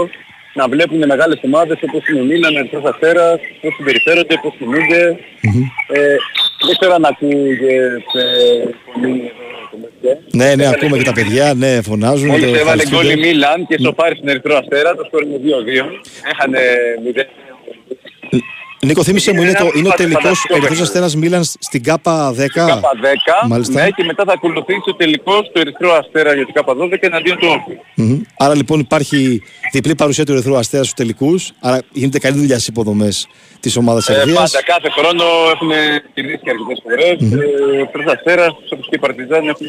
να βλέπουν μεγάλες ομάδες όπως είναι ο Μίλαν, ο Ερυθρός Αστέρας, πώς συμπεριφέρονται, πώς κινούνται. Ε, δεν ξέρω αν ακούγεται πολύ εδώ Ναι, ναι, ακούμε και τα παιδιά, ναι, φωνάζουν. Μόλις το έβαλε ευχαριστούνται. γκολ η Μίλαν και στο πάρει στην Ερυθρό Αστέρα, το σκόρ είναι 2-2. Έχανε 0. Νίκο, θύμισε μου, είναι, το, είναι ο Φανταστικό τελικό παιχνίδι. Ερυθρό Αστέρα Μίλαν στην ΚΑΠΑ 10. ΚΑΠΑ 10, Μάλιστα. ναι, και μετά θα ακολουθήσει ο τελικός του Ερυθρού Αστέρα για την ΚΑΠΑ 12 εναντίον του Όφη. Μμμ. Άρα λοιπόν υπάρχει διπλή παρουσία του Ερυθρού Αστέρα στους τελικούς. Άρα γίνεται καλή δουλειά στις υποδομές της ομάδας Ε, Σερβίας. πάντα κάθε χρόνο έχουν κερδίσει και αρκετές φορές. Ε, Ο Ερυθρός Αστέρας, όπως και η Παρτιζάν, έχουν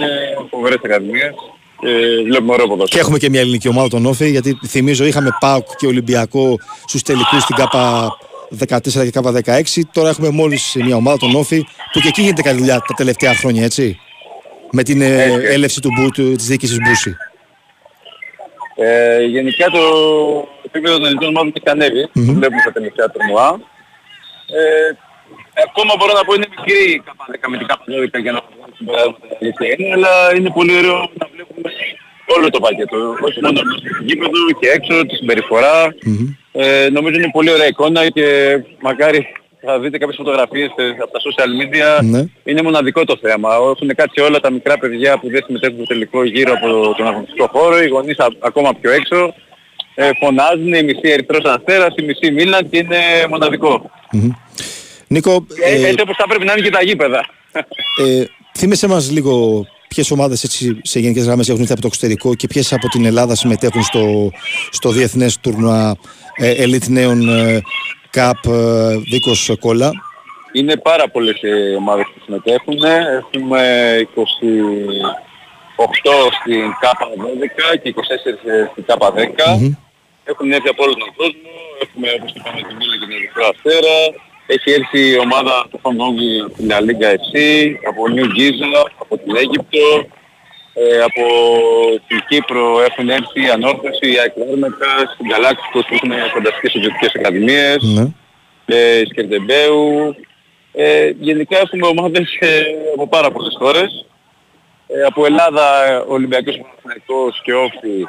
φοβερές ακαδημίες. Ε, βλέπουμε ωραίο ποδόσφαιρο. Και έχουμε και μια ελληνική ομάδα, τον Όφη, γιατί θυμίζω είχαμε ΠΑΟΚ και Ολυμπιακό στους τελικούς στην ΚΑΠΑ 14 και ΚΑΠΑ 16. Τώρα έχουμε μόλις μια ομάδα, τον Όφη, που και εκεί γίνεται καλή δουλειά τα τελευταία χρόνια, έτσι. Με την ε, Έτσι. έλευση του, Μπου- του, της διοίκησης Μπούση. Ε, γενικά το επίπεδο των ελληνικών ομάδων έχει ανέβει. Το βλέπουμε στα τελευταία τουρνουά. Ε, ακόμα μπορώ να πω είναι μικρή η ΚΑΠΑ 10 με την ΚΑΠΑ 12 για να βγάλουμε συμπεράσματα η αλήθεια είναι, αλλά είναι πολύ ωραίο να βλέπουμε όλο το πακέτο. Όχι μόνο στο γήπεδο και έξω, τη συμπεριφορά. Ε, νομίζω είναι πολύ ωραία εικόνα και μακάρι θα δείτε κάποιες φωτογραφίες ε, από τα social media. Ναι. Είναι μοναδικό το θέμα. Έχουν κάτσει όλα τα μικρά παιδιά που δεν συμμετέχουν στο τελικό γύρω από τον αγωνιστικό χώρο, οι γονείς α- ακόμα πιο έξω. Ε, φωνάζουν, η μισή Ερυθρός Αστέρας, η μισή Μίλαν και είναι μοναδικό. Μμμ. Νίκο, Ε, ε, έτσι όπως θα πρέπει να είναι και τα γήπεδα. ε, θύμισε μας λίγο ποιες ομάδες έτσι, σε γενικές γραμμές έχουν έρθει από το εξωτερικό και ποιες από την Ελλάδα συμμετέχουν στο, στο διεθνές τουρνουά ε, Elite νέων ε, Cup ε, Δίκος Κόλλα. Είναι πάρα πολλές ε, ομάδες που συμμετέχουν. Έχουμε 28 στην ΚΑΠΑ 12 και 24 στην ΚΑΠΑ 10. Έχουν έρθει από όλο τον κόσμο. Έχουμε όπως είπαμε τη Μίλα και την Ερυθρό Αστέρα. Έχει έρθει η ομάδα του Φανόγγι από την La Liga FC, από Νιου Γκίζα, από την Αίγυπτο. Ε, από την Κύπρο έχουν έρθει η Ανόρθωση, η ΑΕΚ Λάρνακα, στην Galacticos που έχουν φανταστικές ιδιωτικές ακαδημίες Ναι. ε, Σκερτεμπέου. Ε, γενικά έχουμε ομάδες ε, από πάρα πολλές χώρες. Ε, από Ελλάδα, ε, ο Ολυμπιακός Παναθηναϊκός και Όφη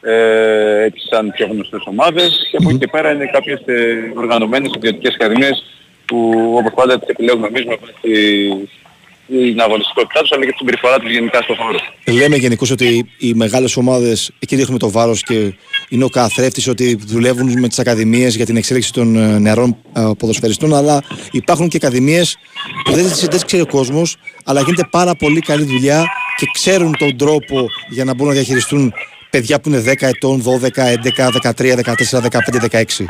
ε, έτσι σαν πιο γνωστές ομάδες και από εκεί και πέρα είναι κάποιες ε, οργανωμένες ιδιωτικές ακαδημίες που όπως πάντα τις επιλέγουμε εμείς με βάση την αγωνιστικότητά τους αλλά και την συμπεριφορά τους γενικά στον χώρο. Λέμε γενικώς ότι οι μεγάλες ομάδες εκεί ρίχνουμε το βάρος και είναι ο καθρέφτης ότι δουλεύουν με τις ακαδημίες για την εξέλιξη των ε, νεαρών ε, ποδοσφαιριστών. Αλλά υπάρχουν και ακαδημίες που δεν τι δεν τις ξέρει ο κόσμος, αλλά γίνεται πάρα πολύ καλή δουλειά και ξέρουν τον τρόπο για να μπορούν να διαχειριστούν παιδιά που είναι 10 ετών, 12, 11, 13, 14, 15, 16.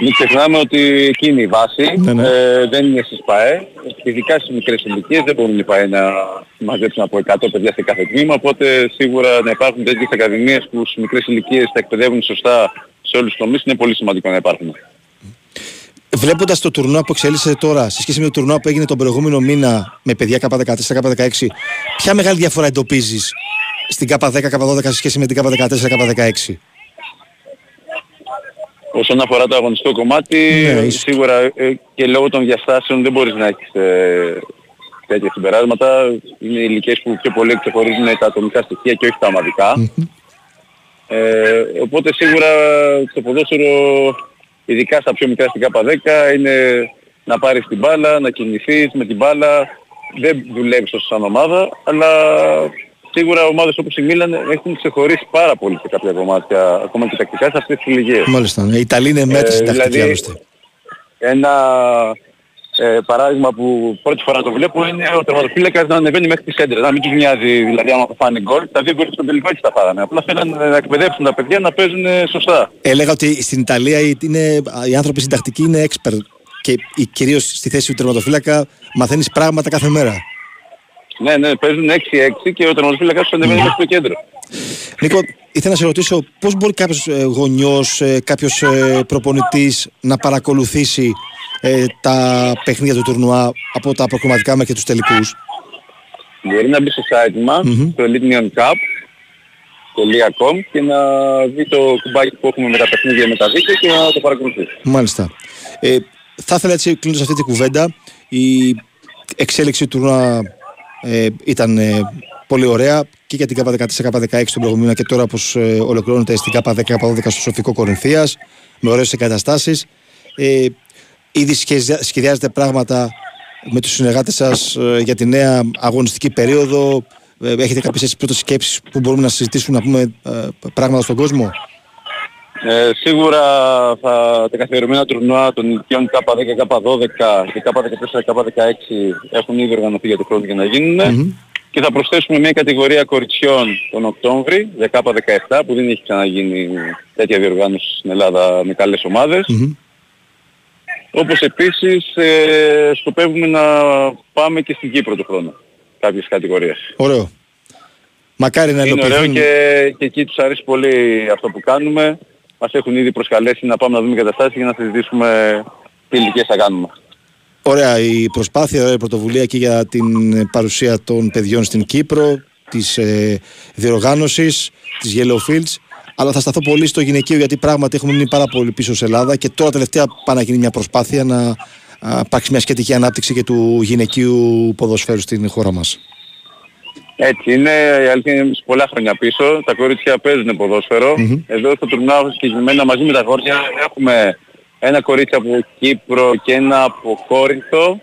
Μην ξεχνάμε ότι εκεί είναι η βάση, Ναι, ναι. ε, δεν είναι στις ΠΑΕ. Ειδικά στις μικρές ηλικίες δεν μπορούν οι ΠΑΕ να μαζέψουν από 100 παιδιά σε κάθε τμήμα, οπότε σίγουρα να υπάρχουν τέτοιες ακαδημίες που στις μικρές ηλικίες τα εκπαιδεύουν σωστά σε όλους τους τομείς είναι πολύ σημαντικό να υπάρχουν. Βλέποντας το τουρνουά που εξέλιξε τώρα σε σχέση με το τουρνουά που έγινε τον προηγούμενο μήνα με παιδιά K14, K16, ποια μεγάλη διαφορά εντοπίζεις στην K10, K12 σε σχέση με την K14, K16. Όσον αφορά το αγωνιστικό κομμάτι, Ναι, ίσως. σίγουρα ε, και λόγω των διαστάσεων δεν μπορείς να έχεις ε, τέτοια συμπεράσματα. Είναι ηλικίες που πιο πολύ ξεχωρίζουν τα ατομικά στοιχεία και όχι τα ομαδικά. Ε, οπότε σίγουρα το ποδόσφαιρο, ειδικά στα πιο μικρά στην ΚΑΠΑ10, είναι να πάρεις την μπάλα, να κινηθείς με την μπάλα. Δεν δουλεύεις όσο σαν ομάδα, αλλά σίγουρα ομάδες όπως η Μίλαν έχουν ξεχωρίσει πάρα πολύ σε κάποια κομμάτια, ακόμα και τακτικά σε αυτές τις ηλικίες. Μάλιστα. ναι. Η Ιταλία είναι μέτρη Ε, στην τακτική δηλαδή, άλλωστε. Ένα ε, παράδειγμα που πρώτη φορά το βλέπω είναι ο τερματοφύλακας να ανεβαίνει μέχρι τη σέντρα. Να μην τους νοιάζει δηλαδή άμα θα φάνε γκολ. Τα δύο γκολ στον τελικό έτσι τα φάγανε. Απλά θέλουν να εκπαιδεύσουν τα παιδιά να παίζουν ε, σωστά. Έλεγα ότι στην Ιταλία οι- είναι, οι άνθρωποι συντακτικοί είναι expert και κυρίως στη θέση του τερματοφύλακα μαθαίνεις πράγματα κάθε μέρα. Ναι, ναι, παίζουν 6-6 και ο τερματοφύλακας τους ανεβαίνει μέχρι το κέντρο. Νίκο, ήθελα να σε ρωτήσω πώς μπορεί κάποιος γονιός, κάποιος προπονητής να παρακολουθήσει ε, τα παιχνίδια του τουρνουά από τα προκριματικά μέχρι και τους τελικούς; Μπορεί να μπει στο site μας, Μμμ. στο eliteneoncap.com και να δει το κουμπάκι που έχουμε με τα παιχνίδια με τα δίκτυα και να το παρακολουθήσει. Μάλιστα. Ε, θα ήθελα έτσι κλείνοντας αυτή την κουβέντα, η εξέλιξη του τουρνουά ε, ήταν ε, πολύ ωραία και για την ΚΑΠΑ 14, ΚΑΠΑ 16 τον προηγούμενο μήνα και τώρα όπως ε, ολοκληρώνεται στην ΚΑΠΑ 10, ΚΑΠΑ 12 στο Σοφικό Κορινθίας με ωραίες εγκαταστάσεις. Ε, ήδη σχεδια- σχεδιάζεται πράγματα με τους συνεργάτες σας ε, για τη νέα αγωνιστική περίοδο. Ε, Έχετε κάποιες έτσι πρώτες σκέψεις που μπορούμε να συζητήσουμε, να πούμε ε, πράγματα στον κόσμο; Ε, σίγουρα θα, τα καθιερωμένα τουρνουά των ηλικιών K10, K12 και K14, K16 έχουν ήδη οργανωθεί για το χρόνο για να γίνουν. Και θα προσθέσουμε μια κατηγορία κοριτσιών τον Οκτώβρη, για K17, που δεν έχει ξαναγίνει τέτοια διοργάνωση στην Ελλάδα με καλές ομάδες. Όπως επίσης ε, σκοπεύουμε να πάμε και στην Κύπρο του χρόνου, κάποιες κατηγορίες. Ωραίο. Μακάρι να Είναι ωραίο υλοποιηθούν. και, και εκεί τους αρέσει πολύ αυτό που κάνουμε. Μας έχουν ήδη προσκαλέσει να πάμε να δούμε καταστάσεις για να συζητήσουμε τι ηλικίες θα κάνουμε. Ωραία η προσπάθεια, ωραία η πρωτοβουλία και για την παρουσία των παιδιών στην Κύπρο, της ε, διοργάνωσης, της Yellow Fields. Αλλά θα σταθώ πολύ στο γυναικείο γιατί πράγματι έχουμε μείνει πάρα πολύ πίσω σε Ελλάδα και τώρα τελευταία πάει να γίνει μια προσπάθεια να α, υπάρξει μια σχετική ανάπτυξη και του γυναικείου ποδοσφαίρου στην χώρα μας. Έτσι είναι, η αλήθεια είναι σε πολλά χρόνια πίσω. Τα κορίτσια παίζουν ποδόσφαιρο. Εδώ στο τουρνουά συγκεκριμένα μαζί με τα κορίτσια έχουμε ένα κορίτσι από Κύπρο και ένα από Κόρινθο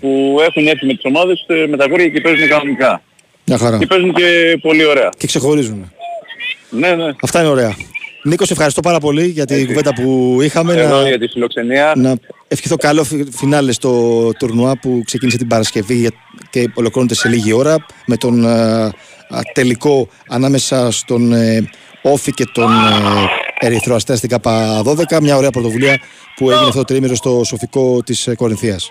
που έχουν έρθει με τις ομάδες ε, με τα κορίτσια και παίζουν κανονικά. Μια χαρά. Και παίζουν και πολύ ωραία. Και ξεχωρίζουν. Ναι, ναι. Αυτά είναι ωραία. Νίκος, σε ευχαριστώ πάρα πολύ για την κουβέντα που είχαμε. Εδώ Να, για τη φιλοξενία. να ευχηθώ καλό φι- φινάλε στο τουρνουά που ξεκίνησε την Παρασκευή για- και ολοκληρώνεται σε λίγη ώρα με τον α, α, τελικό ανάμεσα στον ε, Όφη και τον ε, Ερυθρό Αστέρα στην ΚΑΠΑ 12. Μια ωραία πρωτοβουλία που έγινε αυτό το τρίμηνο στο Σοφικό της ε, Κορινθίας.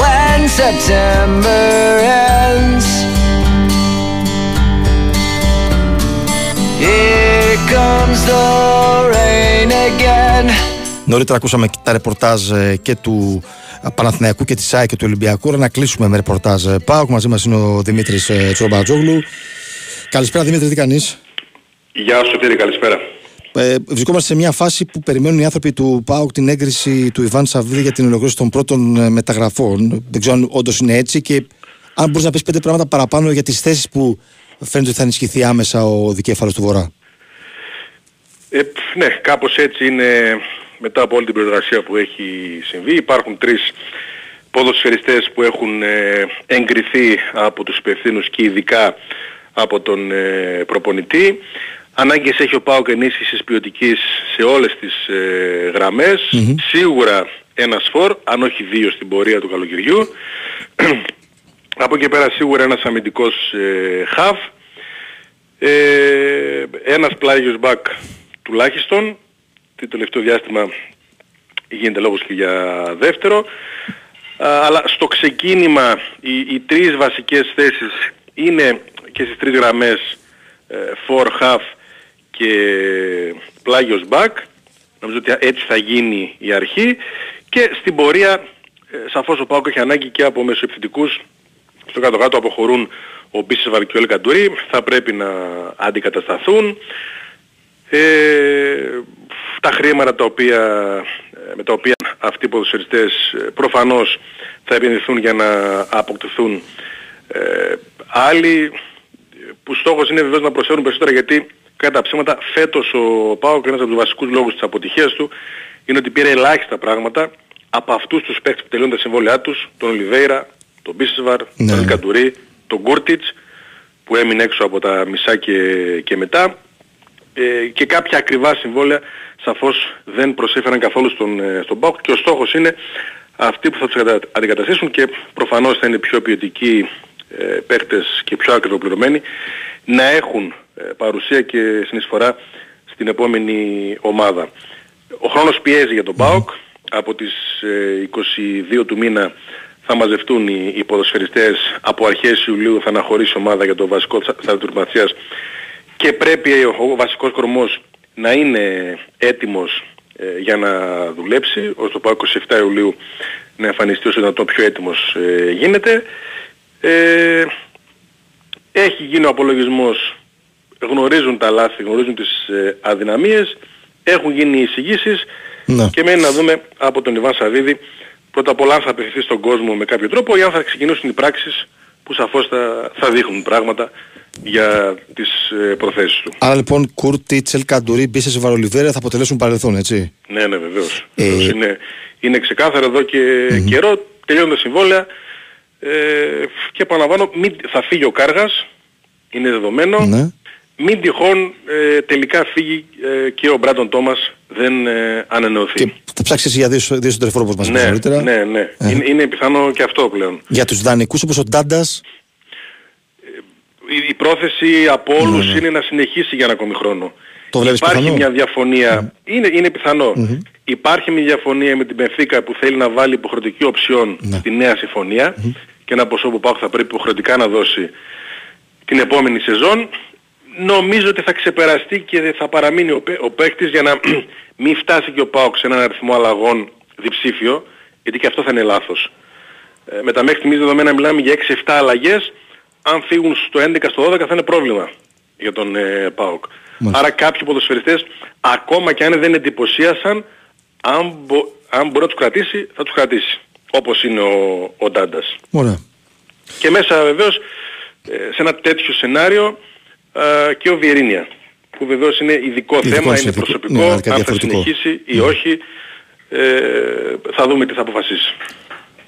when September ends. Here comes the rain again. Νωρίτερα ακούσαμε και τα ρεπορτάζ ε, και του α, Παναθηναϊκού και της ΣΑΕ και του Ολυμπιακού. Ωραία, Να κλείσουμε με ρεπορτάζ ε, ΠΑΟΚ. Μαζί μας είναι ο Δημήτρης ε, Τσορομπατζόγλου. Καλησπέρα Δημήτρη, τι κάνεις; Γεια σου Τύρη, καλησπέρα. Ε, βρισκόμαστε σε μια φάση που περιμένουν οι άνθρωποι του ΠΑΟΚ την έγκριση του Ιβάν Σαββίδη για την ολοκλήρωση των πρώτων ε, μεταγραφών. Δεν ξέρω αν όντως είναι έτσι και αν μπορείς να πεις πέντε πράγματα παραπάνω για τις θέσεις που φαίνεται ότι θα ενισχυθεί άμεσα ο δικέφαλος του Βορρά. Ε, πφ, ναι, κάπως έτσι είναι μετά από όλη την προεργασία που έχει συμβεί. Υπάρχουν τρεις ποδοσφαιριστές που έχουν ε, εγκριθεί από τους υπευθύνους και ειδικά από τον ε, προπονητή. Ανάγκες έχει ο ΠΑΟΚ ενίσχυσης ποιοτικής σε όλες τις ε, γραμμες Σίγουρα ένας φορ, αν όχι δύο στην πορεία του καλοκαιριού. από εκεί πέρα σίγουρα ένας αμυντικός ε, χαφ. Ε, ένας πλάγιος μπακ τουλάχιστον. Το τελευταίο διάστημα γίνεται λόγος και για δεύτερο. Α, αλλά στο ξεκίνημα οι, οι τρεις βασικές θέσεις είναι και στις τρεις γραμμές ε, for half και πλάγιος back. Νομίζω ότι έτσι θα γίνει η αρχή. Και στην πορεία ε, σαφώς ο Πάοκ έχει ανάγκη και από μεσοεπιθετικούς στο κάτω-κάτω αποχωρούν ο Μπίσεσβαρ και ο Ελκαντουρί, θα πρέπει να αντικατασταθούν. Ε, τα χρήματα τα οποία, ε, με τα οποία αυτοί οι ποδοσφαιριστές ε, προφανώς θα επενδυθούν για να αποκτηθούν ε, άλλοι που στόχος είναι βεβαίως να προσφέρουν περισσότερα γιατί κατά ψέματα φέτος ο Πάοκ ένας από τους βασικούς λόγους της αποτυχίας του είναι ότι πήρε ελάχιστα πράγματα από αυτούς τους παίκτες που τελειώνουν τα συμβόλαιά τους, τον Ολιβέηρα, τον Μπίσεσβαρ, Ναι. τον Ελκαντουρί, τον Γκούρτιτς που έμεινε έξω από τα μισά και, και μετά ε, και κάποια ακριβά συμβόλαια σαφώς δεν προσέφεραν καθόλου στον, ε, στον ΠΑΟΚ και ο στόχος είναι αυτοί που θα τους κατα- αντικαταστήσουν και προφανώς θα είναι πιο ποιοτικοί ε, παίκτες και πιο ακριβοπληρωμένοι να έχουν ε, παρουσία και συνεισφορά στην επόμενη ομάδα. Ο χρόνος πιέζει για τον ΠΑΟΚ. Από τις ε, 22 του μήνα θα μαζευτούν οι, οι ποδοσφαιριστές από αρχές Ιουλίου θα αναχωρήσει η ομάδα για το βασικό στάδιο του Ματσίας και πρέπει ο, ο βασικός κορμός να είναι έτοιμος ε, για να δουλέψει, ώστε το πάω 27 Ιουλίου να εμφανιστεί όσο δυνατόν πιο έτοιμος ε, γίνεται. Ε, έχει γίνει ο απολογισμός, γνωρίζουν τα λάθη, γνωρίζουν τις ε, αδυναμίες, έχουν γίνει οι εισηγήσεις Ναι. και μένει να δούμε από τον Ιβάν Σαββίδη πρώτα απ' όλα αν θα απευθυνθεί στον κόσμο με κάποιο τρόπο ή αν θα ξεκινήσουν οι πράξεις που σαφώς θα, θα δείχνουν πράγματα για τις ε, προθέσεις του. Άρα λοιπόν Κουρ, Τίτσελ, Καντουρί, Μπίσες, Βαρολιβέρα θα αποτελέσουν παρελθόν, έτσι; Ναι, ναι, βεβαίως. Ε, Βεβαίως. Είναι, είναι ξεκάθαρο εδώ και καιρό, τελειώνουν τα συμβόλαια ε, και επαναλαμβάνω, μην, θα φύγει ο Κάργας, είναι δεδομένο. Ναι. Μην τυχόν ε, τελικά φύγει ε, και ο Μπράντον Τόμας δεν ε, ανανεωθεί. Και θα ψάξεις για δύο, δύο συντρεφόρ όπως μας είπες ναι, νωρίτερα. ναι, ναι. Ε. Είναι, είναι πιθανό και αυτό πλέον. Για τους δανεικούς όπως ο Ντάντας, Η, η πρόθεση από όλους Ναι, ναι. είναι να συνεχίσει για ένα ακόμη χρόνο. Το βλέπεις Υπάρχει πιθανό; μια διαφωνία, είναι, είναι πιθανό. Υπάρχει μια διαφωνία με την Πενφύκα που θέλει να βάλει υποχρεωτική οψιόν Ναι. στη νέα συμφωνία και ένα ποσό που πάω θα πρέπει υποχρεωτικά να δώσει την επόμενη σεζόν. Νομίζω ότι θα ξεπεραστεί και θα παραμείνει ο, παί- ο παίκτης για να μην φτάσει και ο ΠΑΟΚ σε έναν αριθμό αλλαγών διψήφιο, γιατί και αυτό θα είναι λάθος. Ε, με τα μέχρι στιγμής δεδομένα μιλάμε για 6-7 αλλαγές. Αν φύγουν στο 11 στο 12 θα είναι πρόβλημα για τον ε, ΠΑΟΚ. Μάλιστα. Άρα κάποιοι ποδοσφαιριστές ακόμα και αν δεν εντυπωσίασαν αν, μπο- αν μπορεί να τους κρατήσει θα τους κρατήσει. Όπως είναι ο, ο Ντάντας. ωραία. Και μέσα βεβαίως ε, σε ένα τέτοιο σενάριο ε, και ο Βιερίνια που βεβαίως είναι ειδικό Ειδικό, θέμα, είναι ειδικό. προσωπικό, Ναι, αν αρκετά θα διαφορετικό. συνεχίσει ή όχι ε, θα δούμε τι θα αποφασίσει.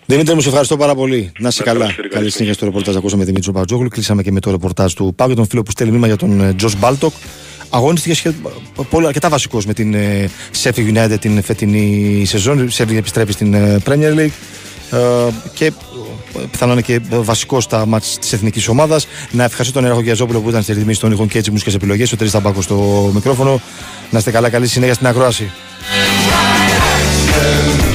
Δημήτρη μου, σε ευχαριστώ πάρα πολύ. Να είσαι Να καλά. ευχαριστώ, Καλή συνέχεια στο ρεπορτάζ. Ακούσαμε Δημήτρη Μπατζόγλου. Κλείσαμε και με το ρεπορτάζ του Πάγου, τον φίλο που στέλνει μήνυμα για τον Τζορτζ Μπάλντοκ. Αγωνίστηκε σχε... πολύ, αρκετά βασικός με την ε, Sheffield United την φετινή σεζόν. Η Sheffield επιστρέφει στην ε, Premier League. Ε, και ε, πιθανόν είναι και βασικός στα μάτς της εθνικής ομάδας. Να ευχαριστώ τον Έραχο Γιαζόπουλο που ήταν στη ρυθμίση των ήχων και έτσι μουσικές επιλογές. Ο Τρει Ταμπάκο στο μικρόφωνο. Να είστε καλά, καλή συνέχεια στην ακρόαση. Rock